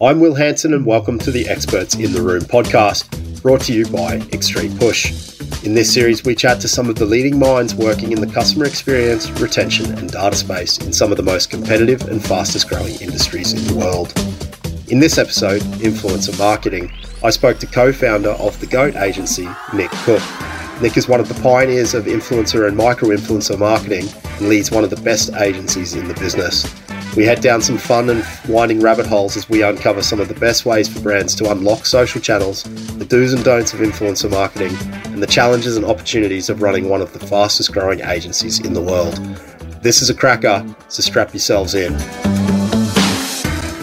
I'm Will Hanson, and welcome to the Experts in the Room podcast, brought to you by XtremePush. In this series, we chat to some of the leading minds working in the customer experience, retention, and data space in some of the most competitive and fastest growing industries in the world. In this episode, Influencer Marketing, I spoke to co founder of the GOAT agency, Nick Cooke. Nick is one of the pioneers of influencer and micro influencer marketing and leads one of the best agencies in the business. We head down some fun and winding rabbit holes as we uncover some of the best ways for brands to unlock social channels, the do's and don'ts of influencer marketing, and the challenges and opportunities of running one of the fastest growing agencies in the world. This is a cracker, so strap yourselves in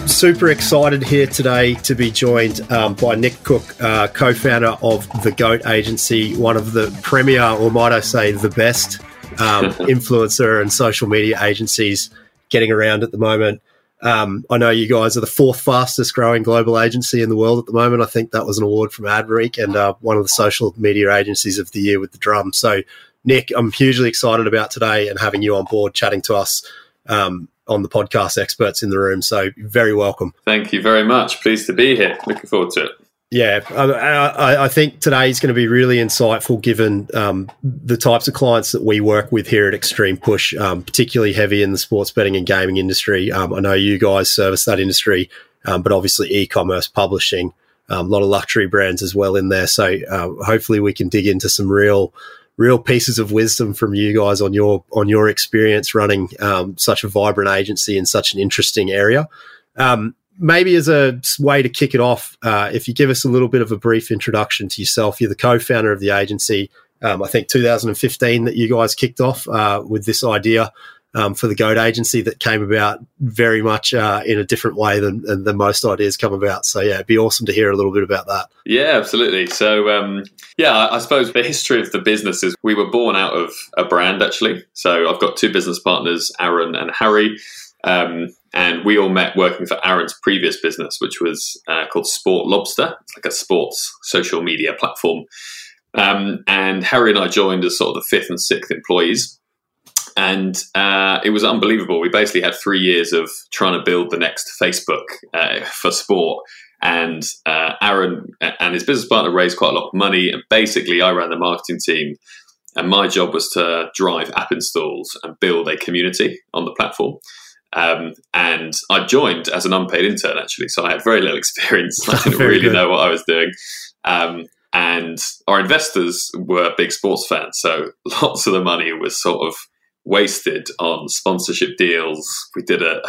super excited here today to be joined um, by Nick Cooke, uh, co founder of the GOAT Agency, one of the premier, or might I say, the best um, influencer and social media agencies getting around at the moment. Um, I know you guys are the fourth fastest growing global agency in the world at the moment. I think that was an award from Adweek and uh, one of the social media agencies of the year with the drum. So, Nick, I'm hugely excited about today and having you on board chatting to us um, on the podcast experts in the room. So very welcome. Thank you very much. Pleased to be here. Looking forward to it. Yeah, I, I, think today is going to be really insightful given um, the types of clients that we work with here at XtremePush, um, particularly heavy in the sports betting and gaming industry. Um, I know you guys service that industry, um, but obviously e commerce, publishing, um, a lot of luxury brands as well in there. So uh, hopefully we can dig into some real real pieces of wisdom from you guys on your on your experience running um, such a vibrant agency in such an interesting area. Um, maybe as a way to kick it off, uh, if you give us a little bit of a brief introduction to yourself, you're the co-founder of the agency. Um, I think 2015 that you guys kicked off uh, with this idea um, for the Goat agency that came about very much uh, in a different way than, than most ideas come about. So yeah, it'd be awesome to hear a little bit about that. Yeah, absolutely. So um, yeah, I, suppose the history of the business is we were born out of a brand actually. So I've got two business partners, Aaron and Harry. Um, and we all met working for Aaron's previous business, which was uh, called Sport Lobster. It's like a sports social media platform. Um, and Harry and I joined as sort of the fifth and sixth employees and uh, it was unbelievable. We basically had three years of trying to build the next Facebook uh, for sport. And uh, Aaron and his business partner raised quite a lot of money. And basically, I ran the marketing team. And my job was to drive app installs and build a community on the platform. Um, and I joined as an unpaid intern, actually. So I had very little experience. I didn't really good. know what I was doing. Um, and our investors were big sports fans. So lots of the money was sort of wasted on sponsorship deals. We did a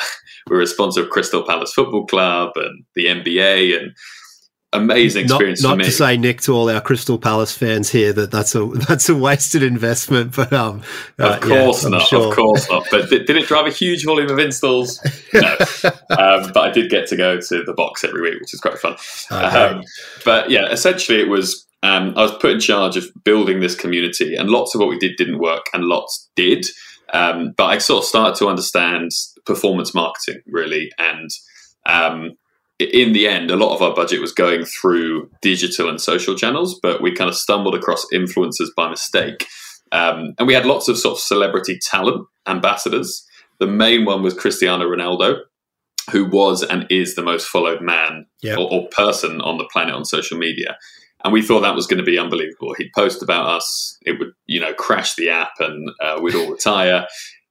we were a sponsor of Crystal Palace Football Club and the NBA and amazing experience. Not, not to say, Nick, to all our Crystal Palace fans here that that's a that's a wasted investment, but um, uh, of course yeah, not, sure. of course not. But did, did, it drive a huge volume of installs? No, um, but I did get to go to the box every week, which is quite fun. Um, but yeah, essentially, it was. Um, I was put in charge of building this community, and lots of what we did didn't work, and lots did. Um, but I sort of started to understand performance marketing really, and um, in the end, a lot of our budget was going through digital and social channels, but we kind of stumbled across influencers by mistake. Um, and we had lots of sort of celebrity talent ambassadors. The main one was Cristiano Ronaldo, who was and is the most followed man yep. or, or, person on the planet on social media and we thought that was going to be unbelievable. He'd post about us, it would you know crash the app, and uh, we'd all retire.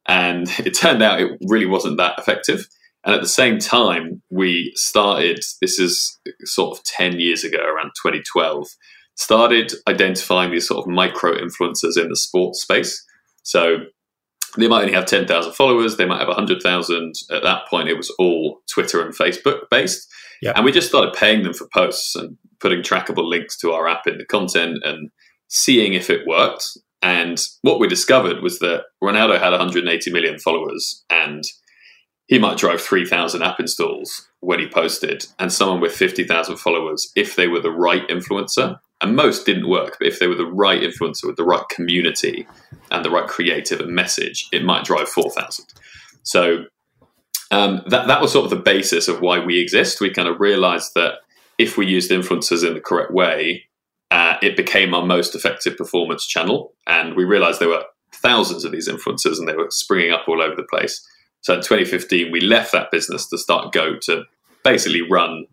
And it turned out it really wasn't that effective. And at the same time, we started. This is sort of ten years ago, around 2012. Started identifying these sort of micro influencers in the sports space. So they might only have 10,000 followers, they might have 100,000. At that point, it was all Twitter and Facebook based. Yeah. And we just started paying them for posts and putting trackable links to our app in the content and seeing if it worked. And what we discovered was that Ronaldo had 180 million followers and he might drive 3,000 app installs when he posted, and someone with 50,000 followers, if they were the right influencer, and most didn't work, but if they were the right influencer with the right community and the right creative and message, it might drive 4,000. So um, that, that was sort of the basis of why we exist. We kind of realized that if we used influencers in the correct way, uh, it became our most effective performance channel. And we realized there were thousands of these influencers and they were springing up all over the place. So in 2015, we left that business to start Go to basically run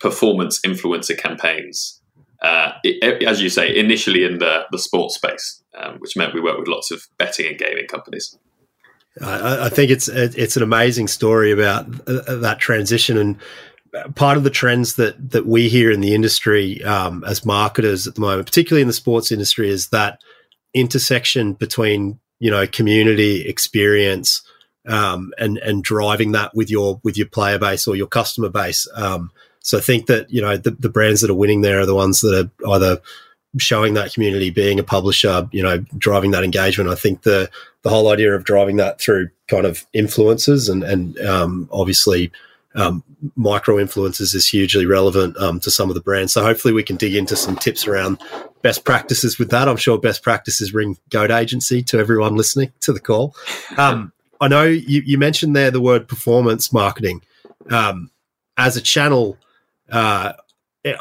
performance influencer campaigns. Uh, it, as you say, initially in the, the sports space, um, which meant we worked with lots of betting and gaming companies. I, I think it's it's an amazing story about uh, that transition, and part of the trends that that we hear in the industry um, as marketers at the moment, particularly in the sports industry, is that intersection between you know community experience um, and and driving that with your with your player base or your customer base. Um, so I think that you know the, the brands that are winning there are the ones that are either showing that community, being a publisher, you know, driving that engagement. I think the the whole idea of driving that through kind of influences and and um, obviously um, micro influences is hugely relevant um, to some of the brands. So hopefully we can dig into some tips around best practices with that. I'm sure best practices ring Goat Agency to everyone listening to the call. Um, I know you, you, mentioned there the word performance marketing um, as a channel. Uh,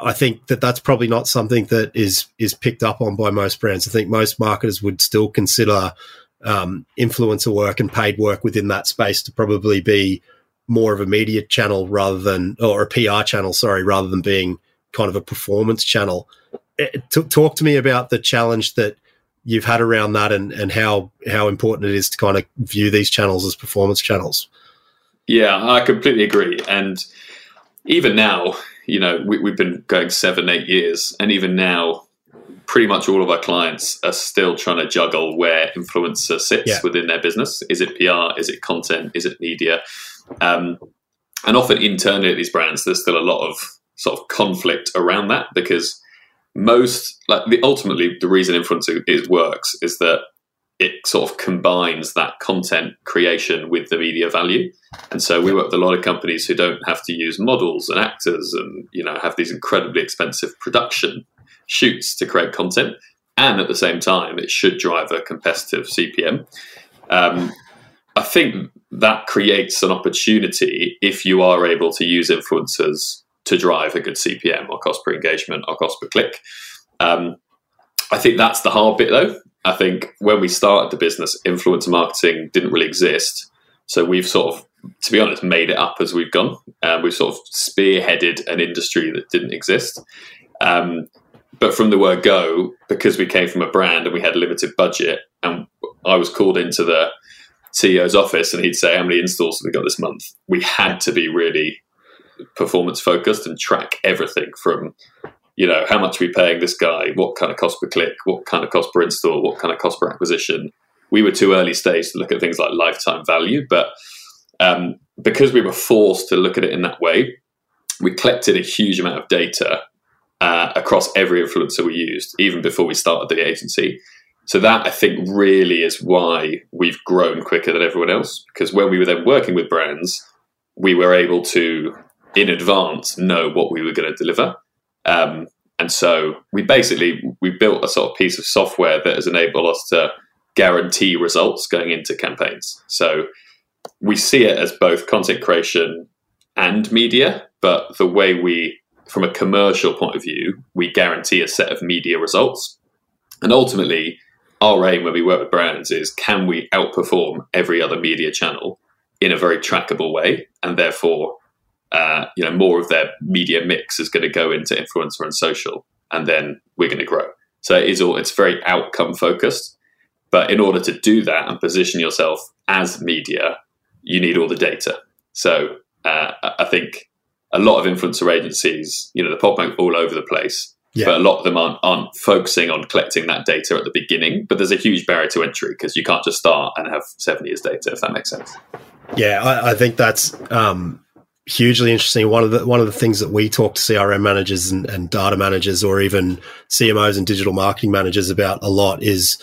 I think that that's probably not something that is is picked up on by most brands. I think most marketers would still consider um, influencer work and paid work within that space to probably be more of a media channel rather than or a PR channel, sorry, rather than being kind of a performance channel. It, t- talk to me about the challenge that you've had around that and, and how how important it is to kind of view these channels as performance channels. Yeah, I completely agree. And even now, you know, we, have been going seven, eight years, and even now, pretty much all of our clients are still trying to juggle where influencer sits yeah. within their business. Is it PR? Is it content? Is it media? Um, and often internally at these brands, there's still a lot of sort of conflict around that because most, like the ultimately, the reason influencer is works is that it sort of combines that content creation with the media value. And so we work with a lot of companies who don't have to use models and actors and you know have these incredibly expensive production shoots to create content. And at the same time, it should drive a competitive CPM. Um, I think that creates an opportunity if you are able to use influencers to drive a good CPM or cost per engagement or cost per click. Um, I think that's the hard bit though. I think when we started the business, influencer marketing didn't really exist. So we've sort of, to be honest, made it up as we've gone. Um, we've sort of spearheaded an industry that didn't exist. Um, but from the word go, because we came from a brand and we had a limited budget, and I was called into the CEO's office and he'd say, How many installs have we got this month? We had to be really performance focused and track everything from, you know, how much are we paying this guy? What kind of cost per click? What kind of cost per install? What kind of cost per acquisition? We were too early stage to look at things like lifetime value, but um, because we were forced to look at it in that way, we collected a huge amount of data uh, across every influencer we used, even before we started the agency. So that I think really is why we've grown quicker than everyone else. Because when we were then working with brands, we were able to, in advance, know what we were going to deliver. Um, and so we basically we built a sort of piece of software that has enabled us to guarantee results going into campaigns. So we see it as both content creation and media, but the way we, from a commercial point of view, we guarantee a set of media results. And ultimately, our aim when we work with brands is can we outperform every other media channel in a very trackable way, and therefore, uh, you know, more of their media mix is going to go into influencer and social, and then we're going to grow. So it is all it's very outcome focused, but in order to do that and position yourself as media, you need all the data. So uh, I think a lot of influencer agencies, you know, they're popping all over the place yeah. But a lot of them aren't, aren't focusing on collecting that data at the beginning. But there's a huge barrier to entry because you can't just start and have seven years data, if that makes sense. Yeah, I, I think that's um, hugely interesting. One of the one of the things that we talk to CRM managers and, and data managers, or even CMOs and digital marketing managers about a lot, is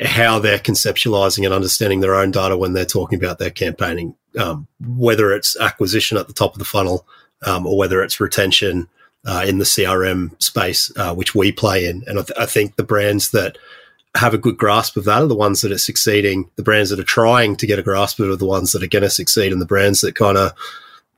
how they're conceptualizing and understanding their own data when they're talking about their campaigning, um, whether it's acquisition at the top of the funnel um, or whether it's retention uh, in the CRM space, uh, which we play in. And I, th- I, think the brands that have a good grasp of that are the ones that are succeeding. The brands that are trying to get a grasp of it are the ones that are going to succeed. And the brands that kind of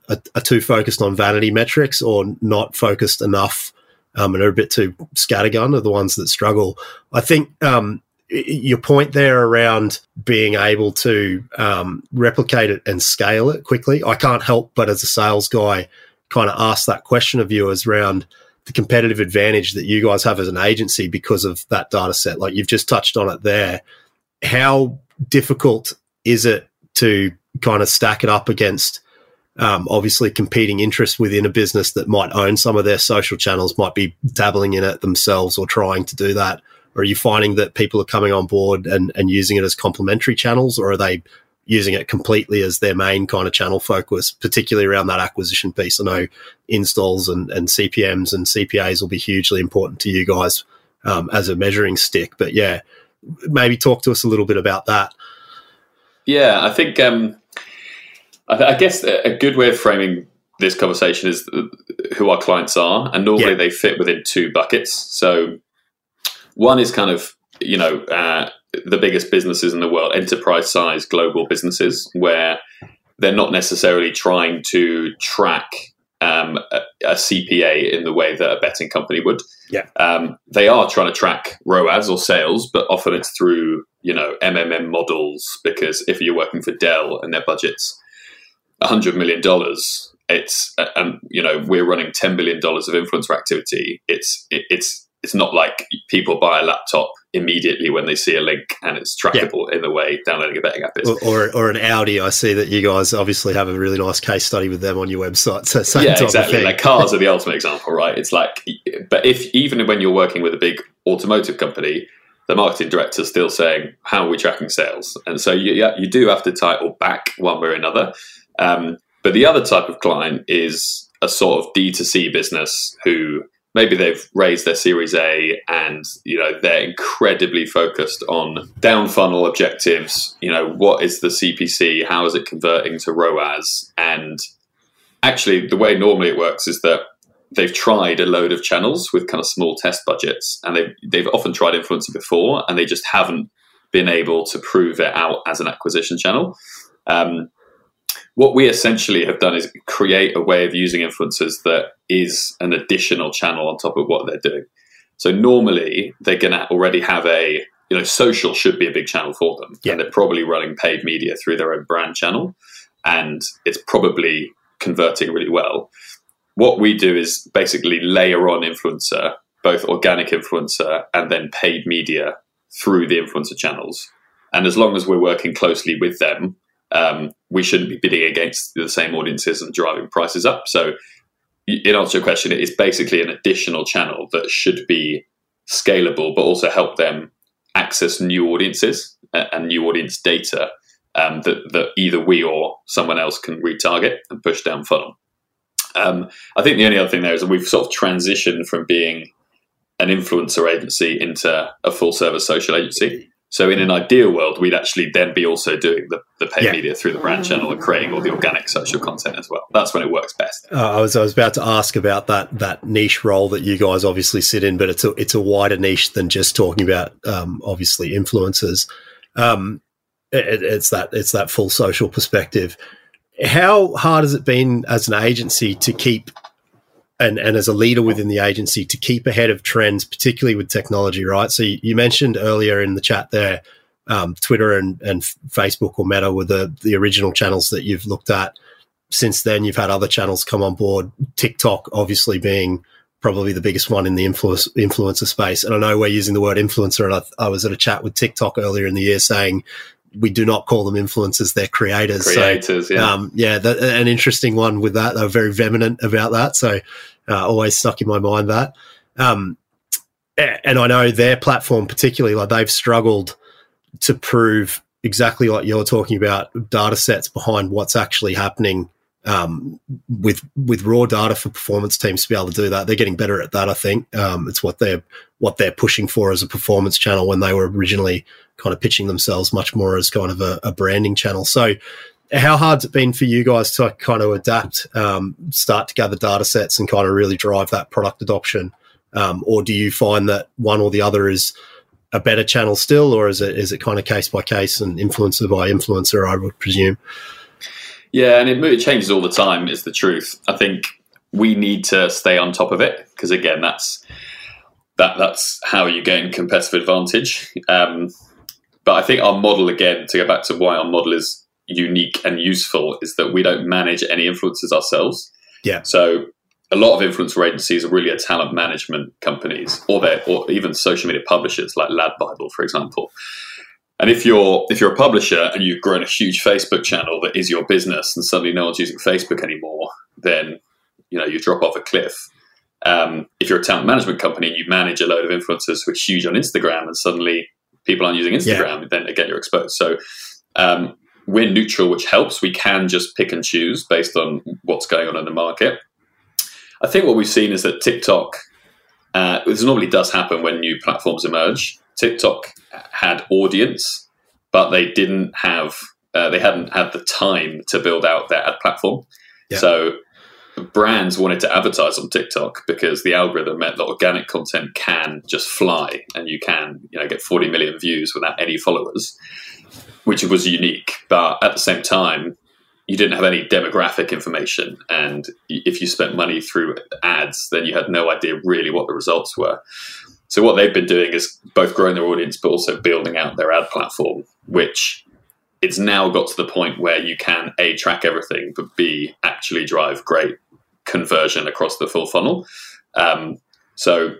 are, are, too focused on vanity metrics or not focused enough um, and are a bit too scattergun are the ones that struggle. I think um, your point there around being able to um, replicate it and scale it quickly. I can't help but as a sales guy kind of ask that question of you as around the competitive advantage that you guys have as an agency because of that data set. Like you've just touched on it there. How difficult is it to kind of stack it up against um, obviously competing interests within a business that might own some of their social channels, might be dabbling in it themselves or trying to do that? Or are you finding that people are coming on board and, and using it as complementary channels, or are they using it completely as their main kind of channel focus, particularly around that acquisition piece? I know installs and, and CPMs and CPAs will be hugely important to you guys um, as a measuring stick. But yeah, maybe talk to us a little bit about that. Yeah, I think um, I, I, guess a good way of framing this conversation is who our clients are, and normally yeah. they fit within two buckets. So one is kind of you know uh, the biggest businesses in the world, enterprise size global businesses, where they're not necessarily trying to track um, a, a, CPA in the way that a betting company would. Yeah. Um, they are trying to track ROAS or sales, but often it's through you know MMM models because if you're working for Dell and their budget's hundred million dollars, it's and you know we're running ten billion dollars of influencer activity. It's it, it's it's not like people buy a laptop immediately when they see a link and it's trackable yeah. in the way downloading a betting app is. Or, or, or, an Audi. I see that you guys obviously have a really nice case study with them on your website. So same yeah, exactly. Like cars are the ultimate example, right? It's like, but if even when you're working with a big automotive company, the marketing director is still saying, "How are we tracking sales?" And so you you do have to title back one way or another. Um, but the other type of client is a sort of D2C business who maybe they've raised their series a and you know they're incredibly focused on down funnel objectives. You know what is the cpc how is it converting to roas? And actually the way normally it works is that they've tried a load of channels with kind of small test budgets and they've, they've often tried influencer before and they just haven't been able to prove it out as an acquisition channel. Um, what we essentially have done is create a way of using influencers that is an additional channel on top of what they're doing. So normally they're going to already have a, you know, social should be a big channel for them. Yeah. And they're probably running paid media through their own brand channel. And it's probably converting really well. What we do is basically layer on influencer, both organic influencer and then paid media through the influencer channels. And as long as we're working closely with them, um, we shouldn't be bidding against the same audiences and driving prices up. So, in answer to your question, it is basically an additional channel that should be scalable, but also help them access new audiences and new audience data um, that, that either we or someone else can retarget and push down funnel. Um, I think the only other thing there is that we've sort of transitioned from being an influencer agency into a full service social agency. So in an ideal world, we'd actually then be also doing the, the paid yeah. media through the brand channel and creating all the organic social content as well. That's when it works best. Uh, I was I was about to ask about that that niche role that you guys obviously sit in, but it's a it's a wider niche than just talking about um, obviously influencers. Um, it, it's that it's that full social perspective. How hard has it been as an agency to keep and, and as a leader within the agency to keep ahead of trends, particularly with technology, right? So you, you mentioned earlier in the chat there, um, Twitter and, and Facebook or Meta were the, the original channels that you've looked at. Since then, you've had other channels come on board, TikTok obviously being probably the biggest one in the influence, influencer space. And I know we're using the word influencer, and I, I was at a chat with TikTok earlier in the year saying we do not call them influencers; they're creators. Creators, so, yeah, um, yeah. That, an interesting one with that. They were very vehement about that, so uh, always stuck in my mind that. Um, and I know their platform, particularly, like they've struggled to prove exactly like you're talking about data sets behind what's actually happening um, with with raw data for performance teams to be able to do that. They're getting better at that. I think um, it's what they're what they're pushing for as a performance channel when they were originally kind of pitching themselves much more as kind of a, a branding channel. So, how hard's it been for you guys to kind of adapt, um, start to gather data sets, and kind of really drive that product adoption? Um, or do you find that one or the other is a better channel still, or is it is it kind of case by case and influencer by influencer? I would presume. Yeah, and it, it changes all the time. Is the truth. I think we need to stay on top of it because again, that's that that's how you gain competitive advantage. Um, but I think our model again, to go back to why our model is unique and useful, is that we don't manage any influencers ourselves. Yeah. So a lot of influencer agencies are really a talent management companies, or they or even social media publishers like Lad Bible, for example. And if you're if you're a publisher and you've grown a huge Facebook channel that is your business, and suddenly no one's using Facebook anymore, then you know you drop off a cliff. Um, if you're a talent management company and you manage a load of influencers who are huge on Instagram, and suddenly people aren't using Instagram, yeah. then again you're exposed. So um, we're neutral, which helps. We can just pick and choose based on what's going on in the market. I think what we've seen is that TikTok, uh, this normally does happen when new platforms emerge. TikTok had audience, but they didn't have, uh, they hadn't had the time to build out their ad platform. Yeah. So brands wanted to advertise on TikTok because the algorithm meant that organic content can just fly and you can, you know, get 40 million views without any followers, which was unique. But at the same time, you didn't have any demographic information. And if you spent money through ads, then you had no idea really what the results were. So what they've been doing is both growing their audience, but also building out their ad platform, which it's now got to the point where you can a track everything, but b actually drive great conversion across the full funnel. Um, so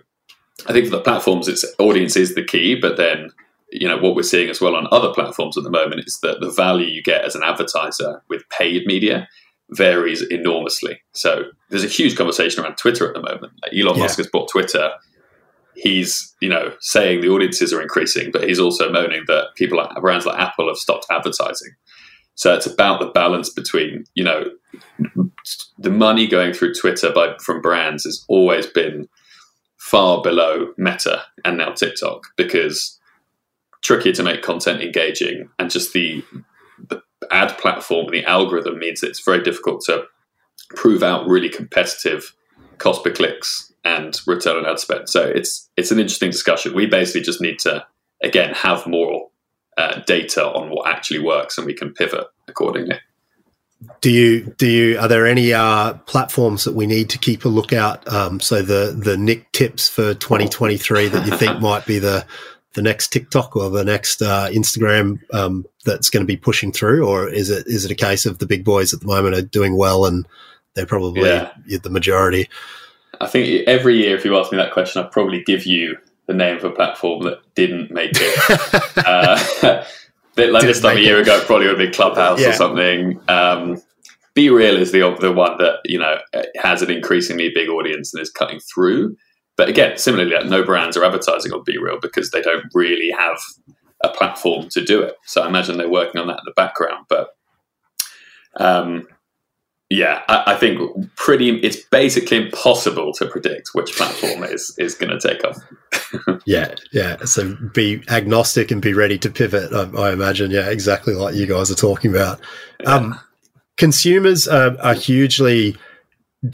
I think for the platforms, its audience is the key, but then you know what we're seeing as well on other platforms at the moment is that the value you get as an advertiser with paid media varies enormously. So there's a huge conversation around Twitter at the moment. Like Elon yeah. Musk has bought Twitter. He's you know saying the audiences are increasing, but he's also moaning that people like brands like Apple have stopped advertising. So it's about the balance between you know the money going through Twitter by from brands has always been far below Meta and now TikTok because trickier to make content engaging, and just the the ad platform, and the algorithm means it's very difficult to prove out really competitive cost per clicks and return on ad spend. So it's it's an interesting discussion. We basically just need to again have more uh, data on what actually works, and we can pivot accordingly. Do you do you are there any uh, platforms that we need to keep a lookout? Um, so the the Nick tips for 2023 that you think might be the the next TikTok or the next uh, Instagram um, that's going to be pushing through, or is it is it a case of the big boys at the moment are doing well and they're probably yeah. the majority? I think every year, if you ask me that question, I'd probably give you the name of a platform that didn't make it. uh, like this time a year it. ago, probably would be Clubhouse yeah. or something. Um, BeReal is the the one that you know has an increasingly big audience and is cutting through. But again, similarly, like no brands are advertising on BeReal because they don't really have a platform to do it. So I imagine they're working on that in the background. But um, yeah, I, I, think pretty. It's basically impossible to predict which platform is is going to take off. yeah, yeah. So be agnostic and be ready to pivot. I, I, imagine. Yeah, exactly like you guys are talking about. Yeah. Um, consumers are, are hugely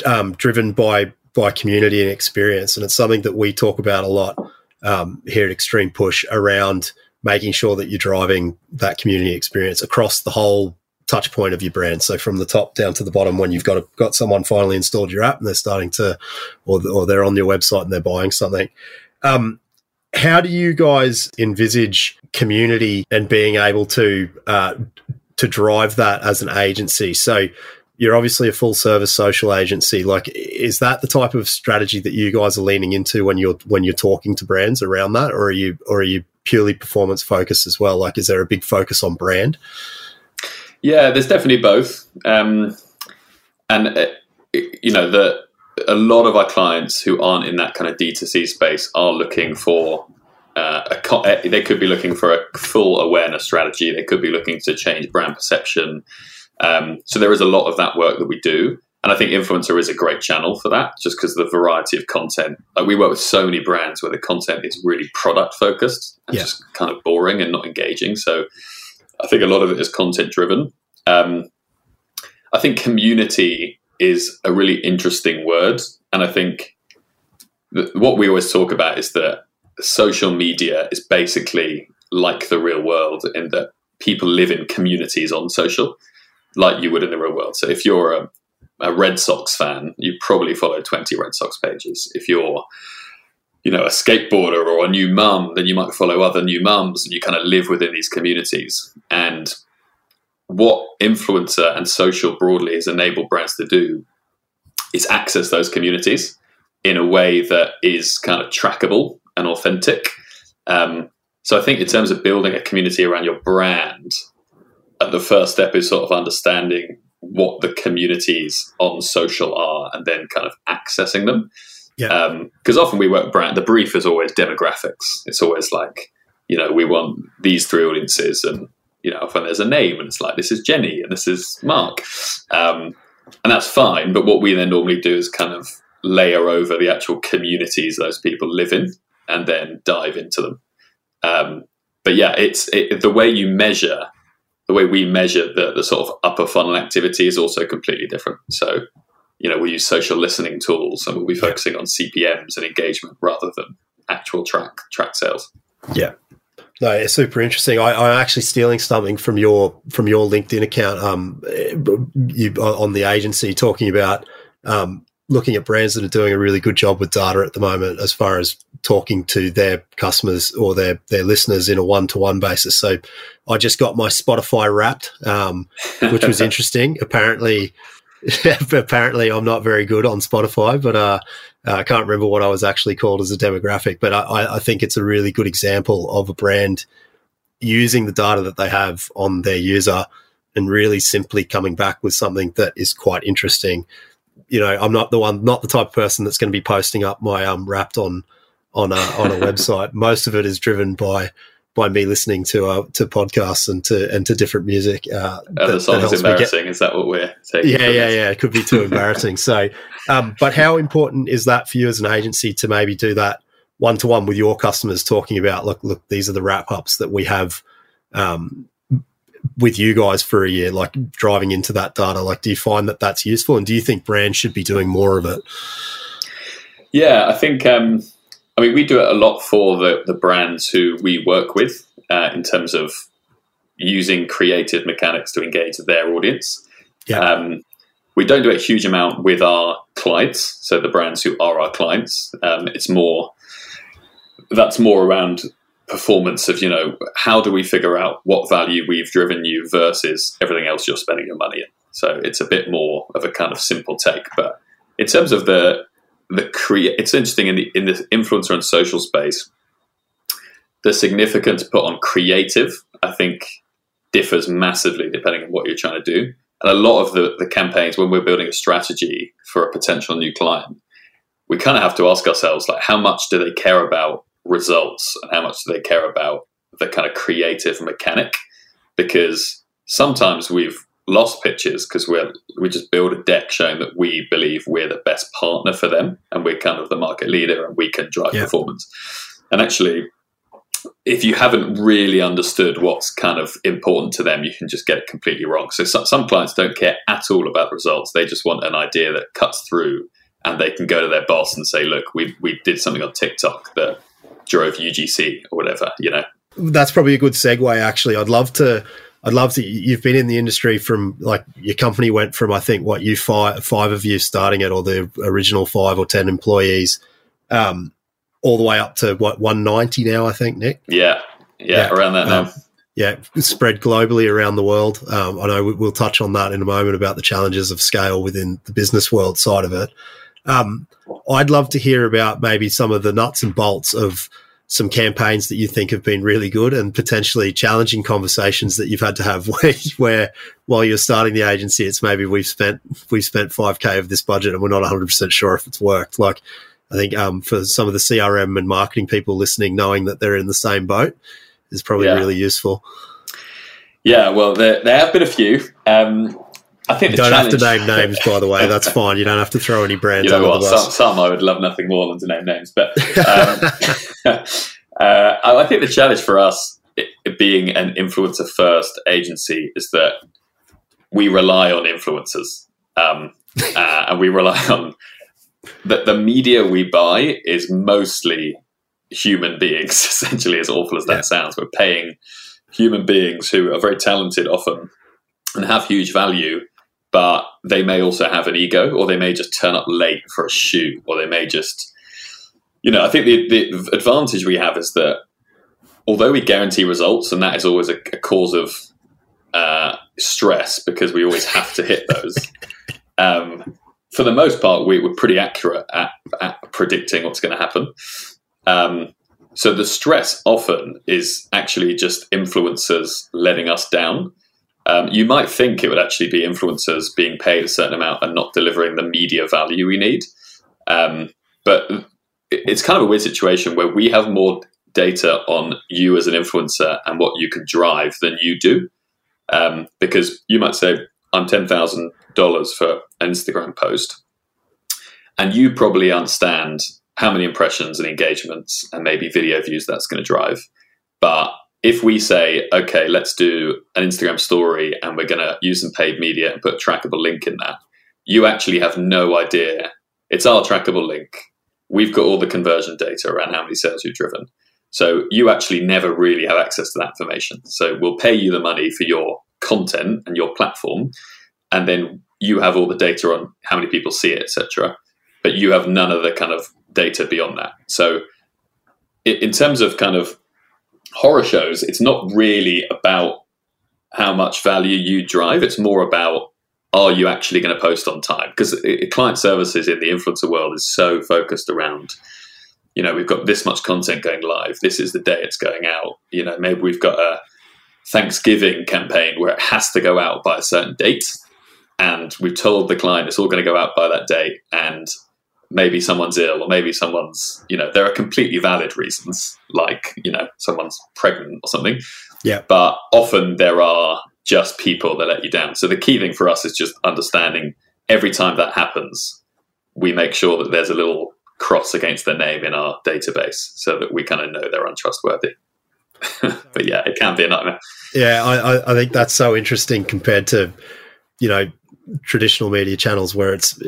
um, driven by by community and experience. And it's something that we talk about a lot um, here at XtremePush around making sure that you're driving that community experience across the whole touch point of your brand. So from the top down to the bottom, when you've got a, got someone finally installed your app and they're starting to, or, or they're on your website and they're buying something. Um, how do you guys envisage community and being able to uh, to drive that as an agency? So you're obviously a full service social agency. Like, is that the type of strategy that you guys are leaning into when you're when you're talking to brands around that, or are you or are you purely performance focused as well? Like, is there a big focus on brand? Yeah, there's definitely both, um, and uh, you know the a lot of our clients who aren't in that kind of D2C space are looking for uh, a, uh, they could be looking for a full awareness strategy. They could be looking to change brand perception. Um, so there is a lot of that work that we do. And I think influencer is a great channel for that, just because of the variety of content. Like we work with so many brands where the content is really product focused and yeah. just kind of boring and not engaging. So I think a lot of it is content driven. Um, I think community is a really interesting word, and I think what we always talk about is that social media is basically like the real world in that people live in communities on social like you would in the real world. So if you're a, a Red Sox fan, you probably follow 20 Red Sox pages. If you're you know, a skateboarder or a new mum, then you might follow other new mums and you kind of live within these communities. And what influencer and social broadly has enabled brands to do is access those communities in a way that is kind of trackable and authentic. Um, so I think in terms of building a community around your brand, uh, the first step is sort of understanding what the communities on social are and then kind of accessing them. Yeah. Because um, often we work brand, the brief is always demographics. It's always like, you know, we want these three audiences and, you know, often there's a name and it's like, this is Jenny and this is Mark. Um, and that's fine. But what we then normally do is kind of layer over the actual communities those people live in and then dive into them. Um, but yeah, it's it, the way you measure, the way we measure the, the sort of upper funnel activity is also completely different. So, you know, we use social listening tools and we'll be focusing on CPMs and engagement rather than actual track track sales. Yeah. No, it's super interesting. I, am actually stealing something from your from your LinkedIn account. Um, you on the agency talking about um, looking at brands that are doing a really good job with data at the moment as far as talking to their customers or their their listeners in a one to one basis. So I just got my Spotify Wrapped, um, which was interesting. apparently, apparently I'm not very good on Spotify, but uh, I can't remember what I was actually called as a demographic. But I, I think it's a really good example of a brand using the data that they have on their user and really simply coming back with something that is quite interesting you know, I'm not the one, not the type of person that's going to be posting up my um wrapped on on a on a website. Most of it is driven by by me listening to uh, to podcasts and to and to different music. Uh, that, the song's embarrassing. Is that what we're taking? Yeah, yeah, yeah. It could be too embarrassing. So, um, but how important is that for you as an agency to maybe do that one to one with your customers, talking about look, look, these are the wrap ups that we have. Um, with you guys for a year, like driving into that data? Like, do you find that that's useful, and do you think brands should be doing more of it? Yeah, I think. Um, I mean, we do it a lot for the the brands who we work with uh, in terms of using creative mechanics to engage their audience. Yeah. Um, we don't do a huge amount with our clients, so the brands who are our clients. Um, it's more that's more around performance of you know how do we figure out what value we've driven you versus everything else you're spending your money in so it's a bit more of a kind of simple take but in terms of the the create it's interesting in the in the influencer and social space the significance put on creative i think differs massively depending on what you're trying to do. And a lot of the, the campaigns when we're building a strategy for a potential new client we kind of have to ask ourselves like how much do they care about results and how much do they care about the kind of creative mechanic? Because sometimes we've lost pitches because we're we just build a deck showing that we believe we're the best partner for them and we're kind of the market leader and we can drive yeah. performance and actually if you haven't really understood what's kind of important to them you can just get it completely wrong so some, some clients don't care at all about results they just want an idea that cuts through and they can go to their boss and say look we, we did something on tiktok that drove UGC or whatever, you know. That's probably a good segue. Actually, I'd love to. I'd love to. You've been in the industry from like your company went from I think what you five five of you starting it or the original five or ten employees, um, all the way up to what one ninety now. I think Nick. Yeah, yeah, yeah. around that now. Um, yeah, spread globally around the world. Um, I know we'll touch on that in a moment about the challenges of scale within the business world side of it. Um, I'd love to hear about maybe some of the nuts and bolts of some campaigns that you think have been really good and potentially challenging conversations that you've had to have where, where while you're starting the agency, it's maybe we've spent we've spent five k of this budget and we're not 100 percent sure if it's worked. Like I think um, for some of the CRM and marketing people listening, knowing that they're in the same boat is probably yeah. really useful. Yeah, well, there, there have been a few. Um, I think you don't have to name names, by the way. That's fine. You don't have to throw any brands. You know what? Some, some, I would love nothing more than to name names, but um, uh, I think the challenge for us, it, it being an influencer first agency, is that we rely on influencers, um, uh, and we rely on that the media we buy is mostly human beings. Essentially, as awful as that yeah. sounds, we're paying human beings who are very talented often and have huge value but they may also have an ego or they may just turn up late for a shoot or they may just you know i think the, the advantage we have is that although we guarantee results and that is always a, a cause of uh, stress because we always have to hit those um, for the most part, we were pretty accurate at, at predicting what's going to happen. Um, so the stress often is actually just influencers letting us down. Um, you might think it would actually be influencers being paid a certain amount and not delivering the media value we need. Um, but it's kind of a weird situation where we have more data on you as an influencer and what you can drive than you do. Um, because you might say, I'm $10,000 for an Instagram post. And you probably understand how many impressions and engagements and maybe video views that's going to drive. But if we say, okay, let's do an Instagram story and we're going to use some paid media and put a trackable link in that, you actually have no idea. It's our trackable link. We've got all the conversion data around how many sales you've driven. So you actually never really have access to that information. So we'll pay you the money for your content and your platform, and then you have all the data on how many people see it, etc. But you have none of the kind of data beyond that. So, in terms of kind of horror shows, it's not really about how much value you drive. It's more about are you actually going to post on time? Because client services in the influencer world is so focused around, you know, we've got this much content going live. This is the day it's going out. You know, maybe we've got a Thanksgiving campaign where it has to go out by a certain date. And we've told the client it's all going to go out by that date. And maybe someone's ill or maybe someone's you know there are completely valid reasons like you know someone's pregnant or something. Yeah. But often there are just people that let you down. So the key thing for us is just understanding every time that happens we make sure that there's a little cross against their name in our database so that we kind of know they're untrustworthy. But yeah it can be a nightmare. Yeah I, I think that's so interesting compared to you know traditional media channels where it's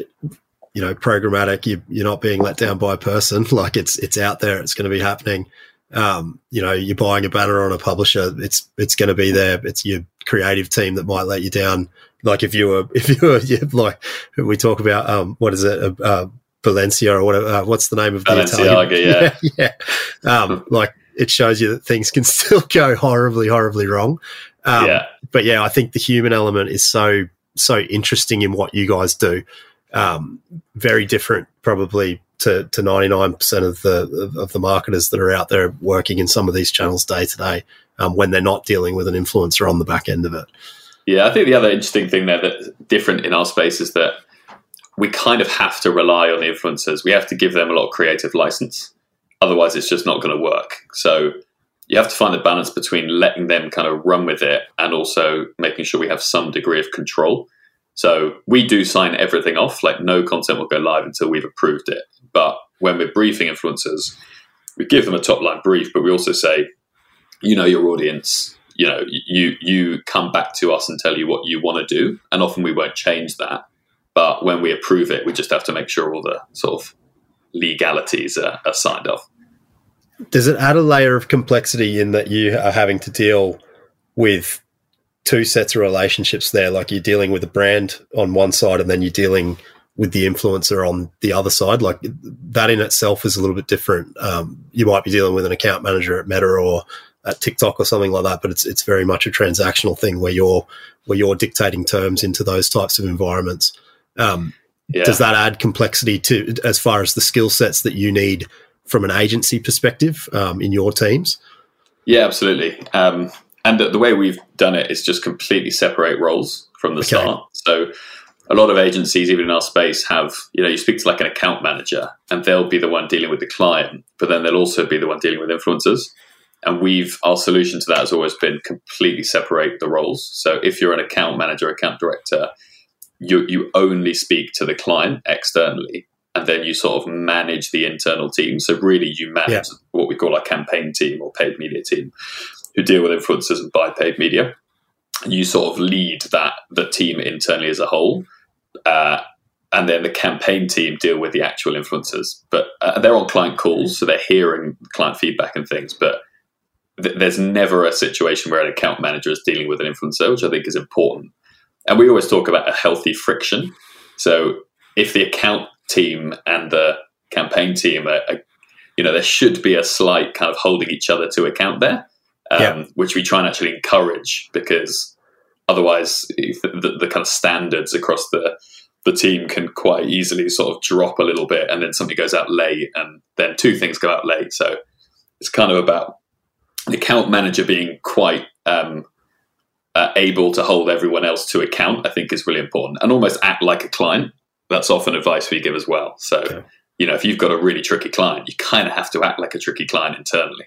you know programmatic you, you're not being let down by a person. Like it's it's out there it's going to be happening. Um, you know you're buying a banner on a publisher it's it's going to be there. It's your creative team that might let you down. Like if you were if you were like we talk about um, what is it uh, uh, Valencia or whatever uh, what's the name of the Italian? yeah. Yeah, yeah. Um, like it shows you that things can still go horribly horribly wrong. Um, yeah. but yeah I think the human element is so so interesting in what you guys do um, very different probably to, to 99% of the of the marketers that are out there working in some of these channels day to day um, when they're not dealing with an influencer on the back end of it. Yeah, I think the other interesting thing there that's different in our space is that we kind of have to rely on the influencers. We have to give them a lot of creative license. Otherwise, it's just not going to work. So you have to find the balance between letting them kind of run with it and also making sure we have some degree of control. So we do sign everything off, like no content will go live until we've approved it. But when we're briefing influencers, we give them a top line brief, but we also say, you know your audience, you know, you you come back to us and tell you what you want to do. And often we won't change that. But when we approve it, we just have to make sure all the sort of legalities are, are signed off. Does it add a layer of complexity in that you are having to deal with two sets of relationships there. Like you're dealing with a brand on one side and then you're dealing with the influencer on the other side. Like that in itself is a little bit different. Um, you might be dealing with an account manager at Meta or at TikTok or something like that, but it's it's very much a transactional thing where you're where you're dictating terms into those types of environments. Um, yeah. Does that add complexity to as far as the skill sets that you need from an agency perspective um, in your teams? Yeah, absolutely. Um, and the, the, way we've done it is just completely separate roles from the okay. start. So a lot of agencies, even in our space, have you know you speak to like an account manager, and they'll be the one dealing with the client, but then they'll also be the one dealing with influencers. And we've our solution to that has always been completely separate the roles. So if you're an account manager, account director, you you only speak to the client externally, and then you sort of manage the internal team. So really, you manage yeah. what we call our campaign team or paid media team who deal with influencers and buy paid media. You sort of lead that the team internally as a whole, uh, and then the campaign team deal with the actual influencers. But uh, they're on client calls, so they're hearing client feedback and things. But th- there's never a situation where an account manager is dealing with an influencer, which I think is important. And we always talk about a healthy friction. So if the account team and the campaign team are, are you know, there should be a slight kind of holding each other to account there um, yeah. which we try and actually encourage because otherwise the, the, kind of standards across the the team can quite easily sort of drop a little bit, and then something goes out late, and then two things go out late. So it's kind of about the account manager being quite um, uh, able to hold everyone else to account. I think is really important, and almost act like a client. That's often advice we give as well. So. Okay. You know, if you've got a really tricky client, you kind of have to act like a tricky client internally.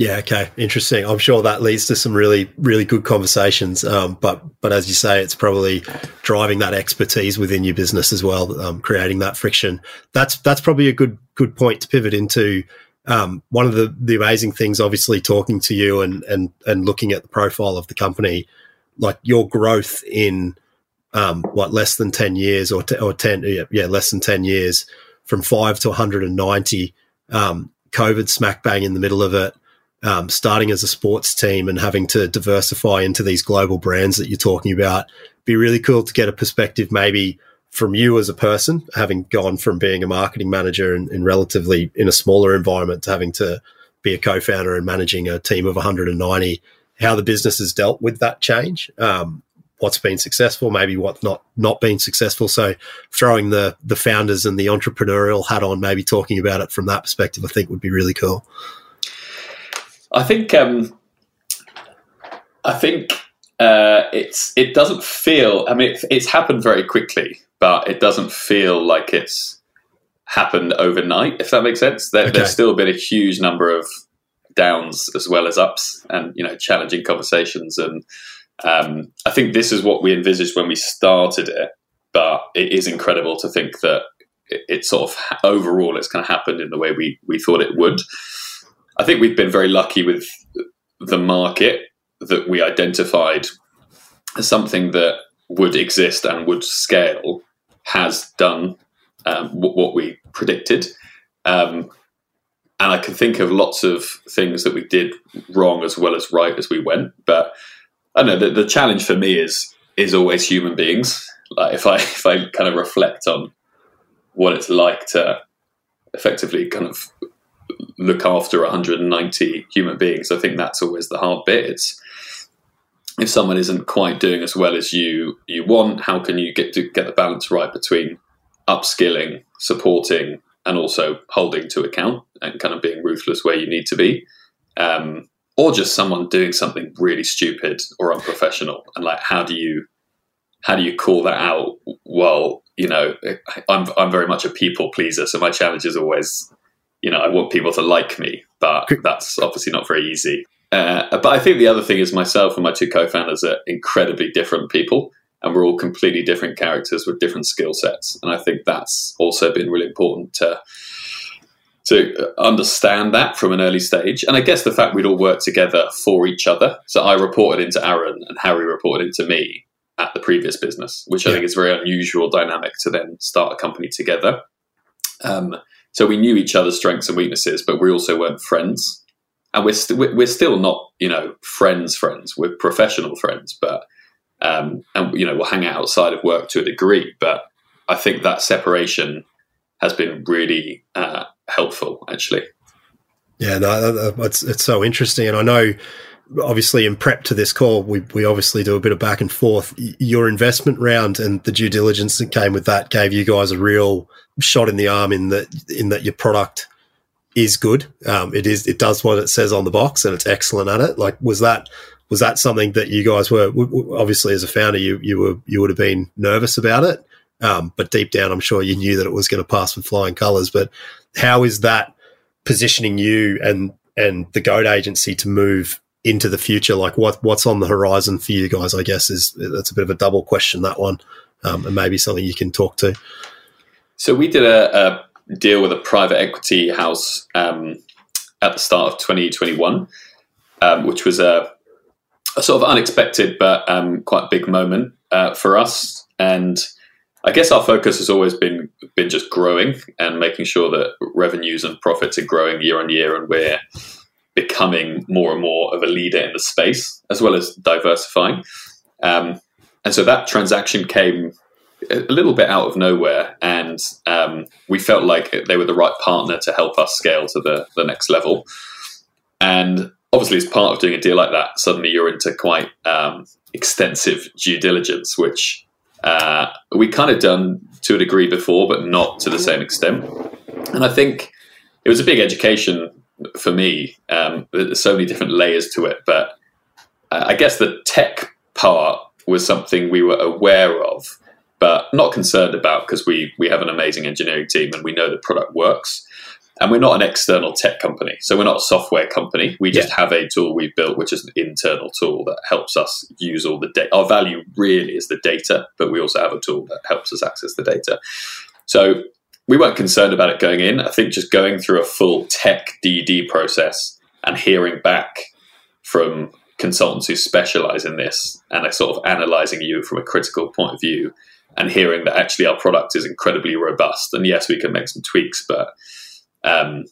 Yeah. Okay. Interesting. I'm sure that leads to some really, really good conversations. Um, but, but as you say, it's probably driving that expertise within your business as well, um, creating that friction. That's that's probably a good good point to pivot into. Um, one of the the amazing things, obviously, talking to you and and and looking at the profile of the company, like your growth in um, what less than ten years or t- or ten yeah, yeah less than ten years from five to 190. Um, COVID smack bang in the middle of it um, starting as a sports team and having to diversify into these global brands that you're talking about. Be really cool to get a perspective, maybe from you as a person, having gone from being a marketing manager in, relatively in a smaller environment to having to be a co-founder and managing a team of 190. How the business has dealt with that change, um, what's been successful, maybe what's not not been successful. So throwing the the founders and the entrepreneurial hat on, maybe talking about it from that perspective, I think would be really cool. I think um, I think uh, it's it doesn't feel. I mean, it, it's happened very quickly, but it doesn't feel like it's happened overnight. If that makes sense, there, okay. there's still been a huge number of downs as well as ups, and you know, challenging conversations. And um, I think this is what we envisaged when we started it. But it is incredible to think that it, it sort of overall it's kind of happened in the way we we thought it would. I think we've been very lucky with the market that we identified as something that would exist and would scale has done um, what we predicted. Um, and I can think of lots of things that we did wrong as well as right as we went. But I know the, the challenge for me is is always human beings. Like if I if I kind of reflect on what it's like to effectively kind of look after 190 human beings. I think that's always the hard bit. It's if someone isn't quite doing as well as you you want, how can you get to get the balance right between upskilling, supporting, and also holding to account and kind of being ruthless where you need to be, um, or just someone doing something really stupid or unprofessional, and like how do you how do you call that out? Well, you know, I'm I'm very much a people pleaser, so my challenge is always you know, I want people to like me, but that's obviously not very easy. Uh, but I think the other thing is myself and my two co-founders are incredibly different people, and we're all completely different characters with different skill sets. And I think that's also been really important to to understand that from an early stage. And I guess the fact we'd all worked together for each other. So I reported into Aaron, and Harry reported into me at the previous business, which yeah. I think is a very unusual dynamic to then start a company together. Um, so we knew each other's strengths and weaknesses, but we also weren't friends. And we're, st- we're still not, you know, friends, friends. We're professional friends, but, um, and, you know, we'll hang out outside of work to a degree. But I think that separation has been really uh, helpful, actually. Yeah, no, it's, it's so interesting. And I know, obviously in prep to this call, we, we obviously do a bit of back and forth. Your investment round and the due diligence that came with that gave you guys a real shot in the arm in that in that your product is good. Um, it is it does what it says on the box and it's excellent at it. Like was that was that something that you guys were obviously as a founder you you were you would have been nervous about it, um, but deep down I'm sure you knew that it was going to pass with flying colours. But how is that positioning you and and the Goat agency to move into the future? Like what what's on the horizon for you guys? I guess is that's a bit of a double question that one, um, and maybe something you can talk to. So we did a, a deal with a private equity house um, at the start of 2021, um, which was a, a, sort of unexpected but um, quite big moment uh, for us. And I guess our focus has always been been just growing and making sure that revenues and profits are growing year on year, and we're becoming more and more of a leader in the space, as well as diversifying. Um, and so that transaction came a little bit out of nowhere, and um, we felt like they were the right partner to help us scale to the, the next level. And obviously, as part of doing a deal like that, suddenly you're into quite um, extensive due diligence, which uh, we kind of done to a degree before, but not to the same extent. And I think it was a big education for me. Um, there's so many different layers to it, but I guess the tech part was something we were aware of, but not concerned about because we we have an amazing engineering team and we know the product works. And we're not an external tech company, so we're not a software company. We just yeah. have a tool we've built, which is an internal tool that helps us use all the data. Our value really is the data, but we also have a tool that helps us access the data. So we weren't concerned about it going in. I think just going through a full tech DD process and hearing back from consultants who specialize in this and are sort of analyzing you from a critical point of view and hearing that actually our product is incredibly robust. And yes, we can make some tweaks, but um,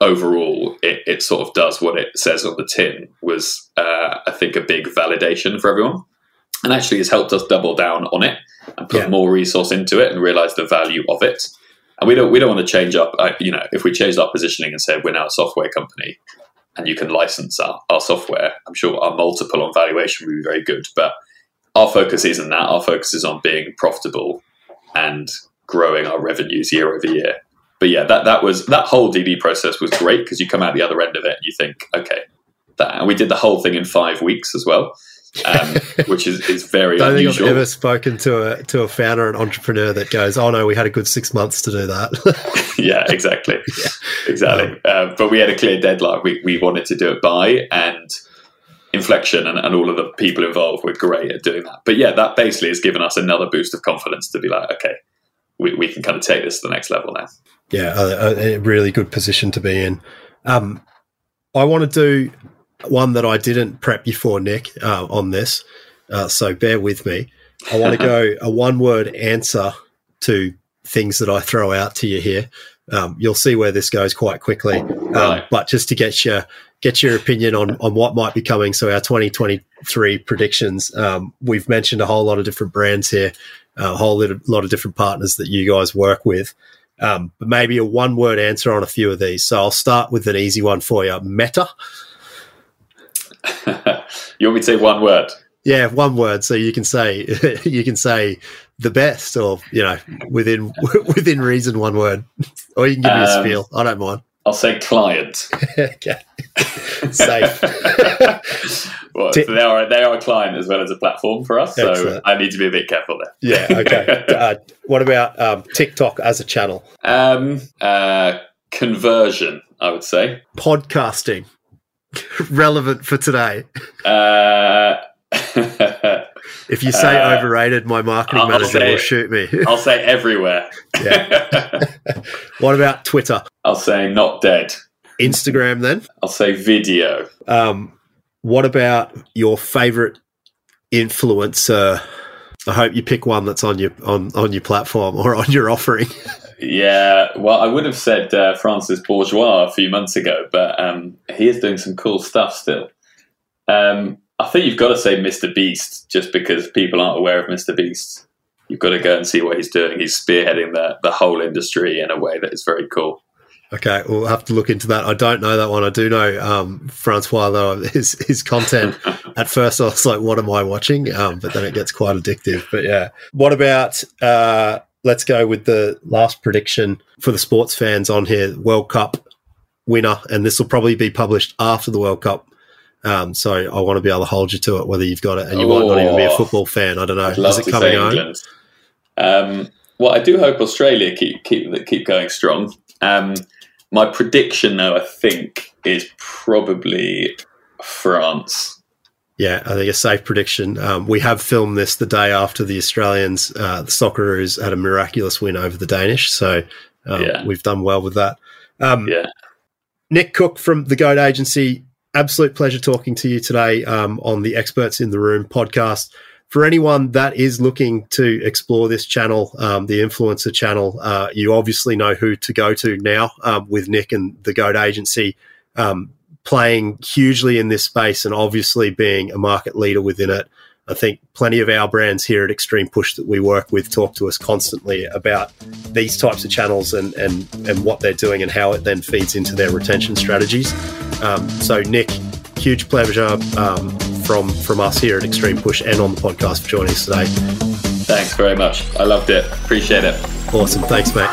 overall, it, it, sort of does what it says on the tin. Was uh, I think a big validation for everyone, and actually has helped us double down on it and put yeah. more resource into it and realize the value of it. And we don't we don't want to change up. Uh, you know, if we changed our positioning and said we're now a software company, and you can license our, our software, I'm sure our multiple on valuation would be very good. But our focus isn't that. Our focus is on being profitable and growing our revenues year over year. But yeah, that that was that whole DD process was great because you come out the other end of it and you think, okay, that, and we did the whole thing in five weeks as well. Um, which is, is very I don't unusual. think I've ever spoken to a to a founder, an entrepreneur that goes, "Oh no, we had a good six months to do that." yeah, exactly, yeah. exactly. Um, uh, but we had a clear deadline. We we wanted to do it by, and inflection and, and all of the people involved were great at doing that. But yeah, that basically has given us another boost of confidence to be like, okay, we, we can kind of take this to the next level now. Yeah, a, a really good position to be in. Um, I want to do one that I didn't prep you for, Nick, uh, on this. Uh, so bear with me. I want to go a one word answer to things that I throw out to you here. Um, you'll see where this goes quite quickly. Um, right. But just to get your get your opinion on on what might be coming. So our 2023 predictions. Um, we've mentioned a whole lot of different brands here, a whole lot of different partners that you guys work with. Um, but maybe a one word answer on a few of these. So I'll start with an easy one for you. Meta. you want me to say one word? Yeah, one word. So you can say you can say the best, or you know, within within reason, one word, or you can give me a um, spiel. I don't mind. I'll say client. okay. Safe. well, so they are they are a client as well as a platform for us, so Excellent. I need to be a bit careful there. Yeah. Okay. uh, what about um, TikTok as a channel? Um, uh, conversion, I would say. Podcasting, relevant for today. Uh, if you say uh, overrated, my marketing I'll manager say, will shoot me. I'll say everywhere. yeah. what about Twitter? I'll say not dead. Instagram then? I'll say video. Um, what about your favorite influencer? I hope you pick one that's on your on on your platform or on your offering. yeah, well, I would have said uh, Francis Bourgeois a few months ago, but um, he is doing some cool stuff still. Um, I think you've got to say Mr. Beast just because people aren't aware of Mr. Beast. You've got to go and see what he's doing. He's spearheading the, the whole industry in a way that is very cool. Okay, we'll have to look into that. I don't know that one. I do know um, Francois though his his content. at first, I was like, "What am I watching?" Um, but then it gets quite addictive. But yeah, what about? Uh, let's go with the last prediction for the sports fans on here: World Cup winner, and this will probably be published after the World Cup. Um, so I want to be able to hold you to it, whether you've got it, and you oh, might not even be a oh, football fan. I don't know. Is it coming on? Um, well, I do hope Australia keep keep keep going strong. Um, my prediction, though, I think, is probably France. Yeah, I think a safe prediction. Um, we have filmed this the day after the Australians, uh, the Socceroos, had a miraculous win over the Danish. So um, yeah. we've done well with that. Um, yeah. Nick Cooke from the Goat Agency, absolute pleasure talking to you today um, on the Experts in the Room podcast for anyone that is looking to explore this channel, um, the influencer channel, uh, you obviously know who to go to now um, with Nick and the Goat Agency um, playing hugely in this space and obviously being a market leader within it. I think plenty of our brands here at XtremePush that we work with talk to us constantly about these types of channels and and and what they're doing and how it then feeds into their retention strategies. Um, so, Nick, huge pleasure um, from from us here at XtremePush and on the podcast for joining us today. Thanks very much. I loved it. Appreciate it. Awesome. Thanks, mate.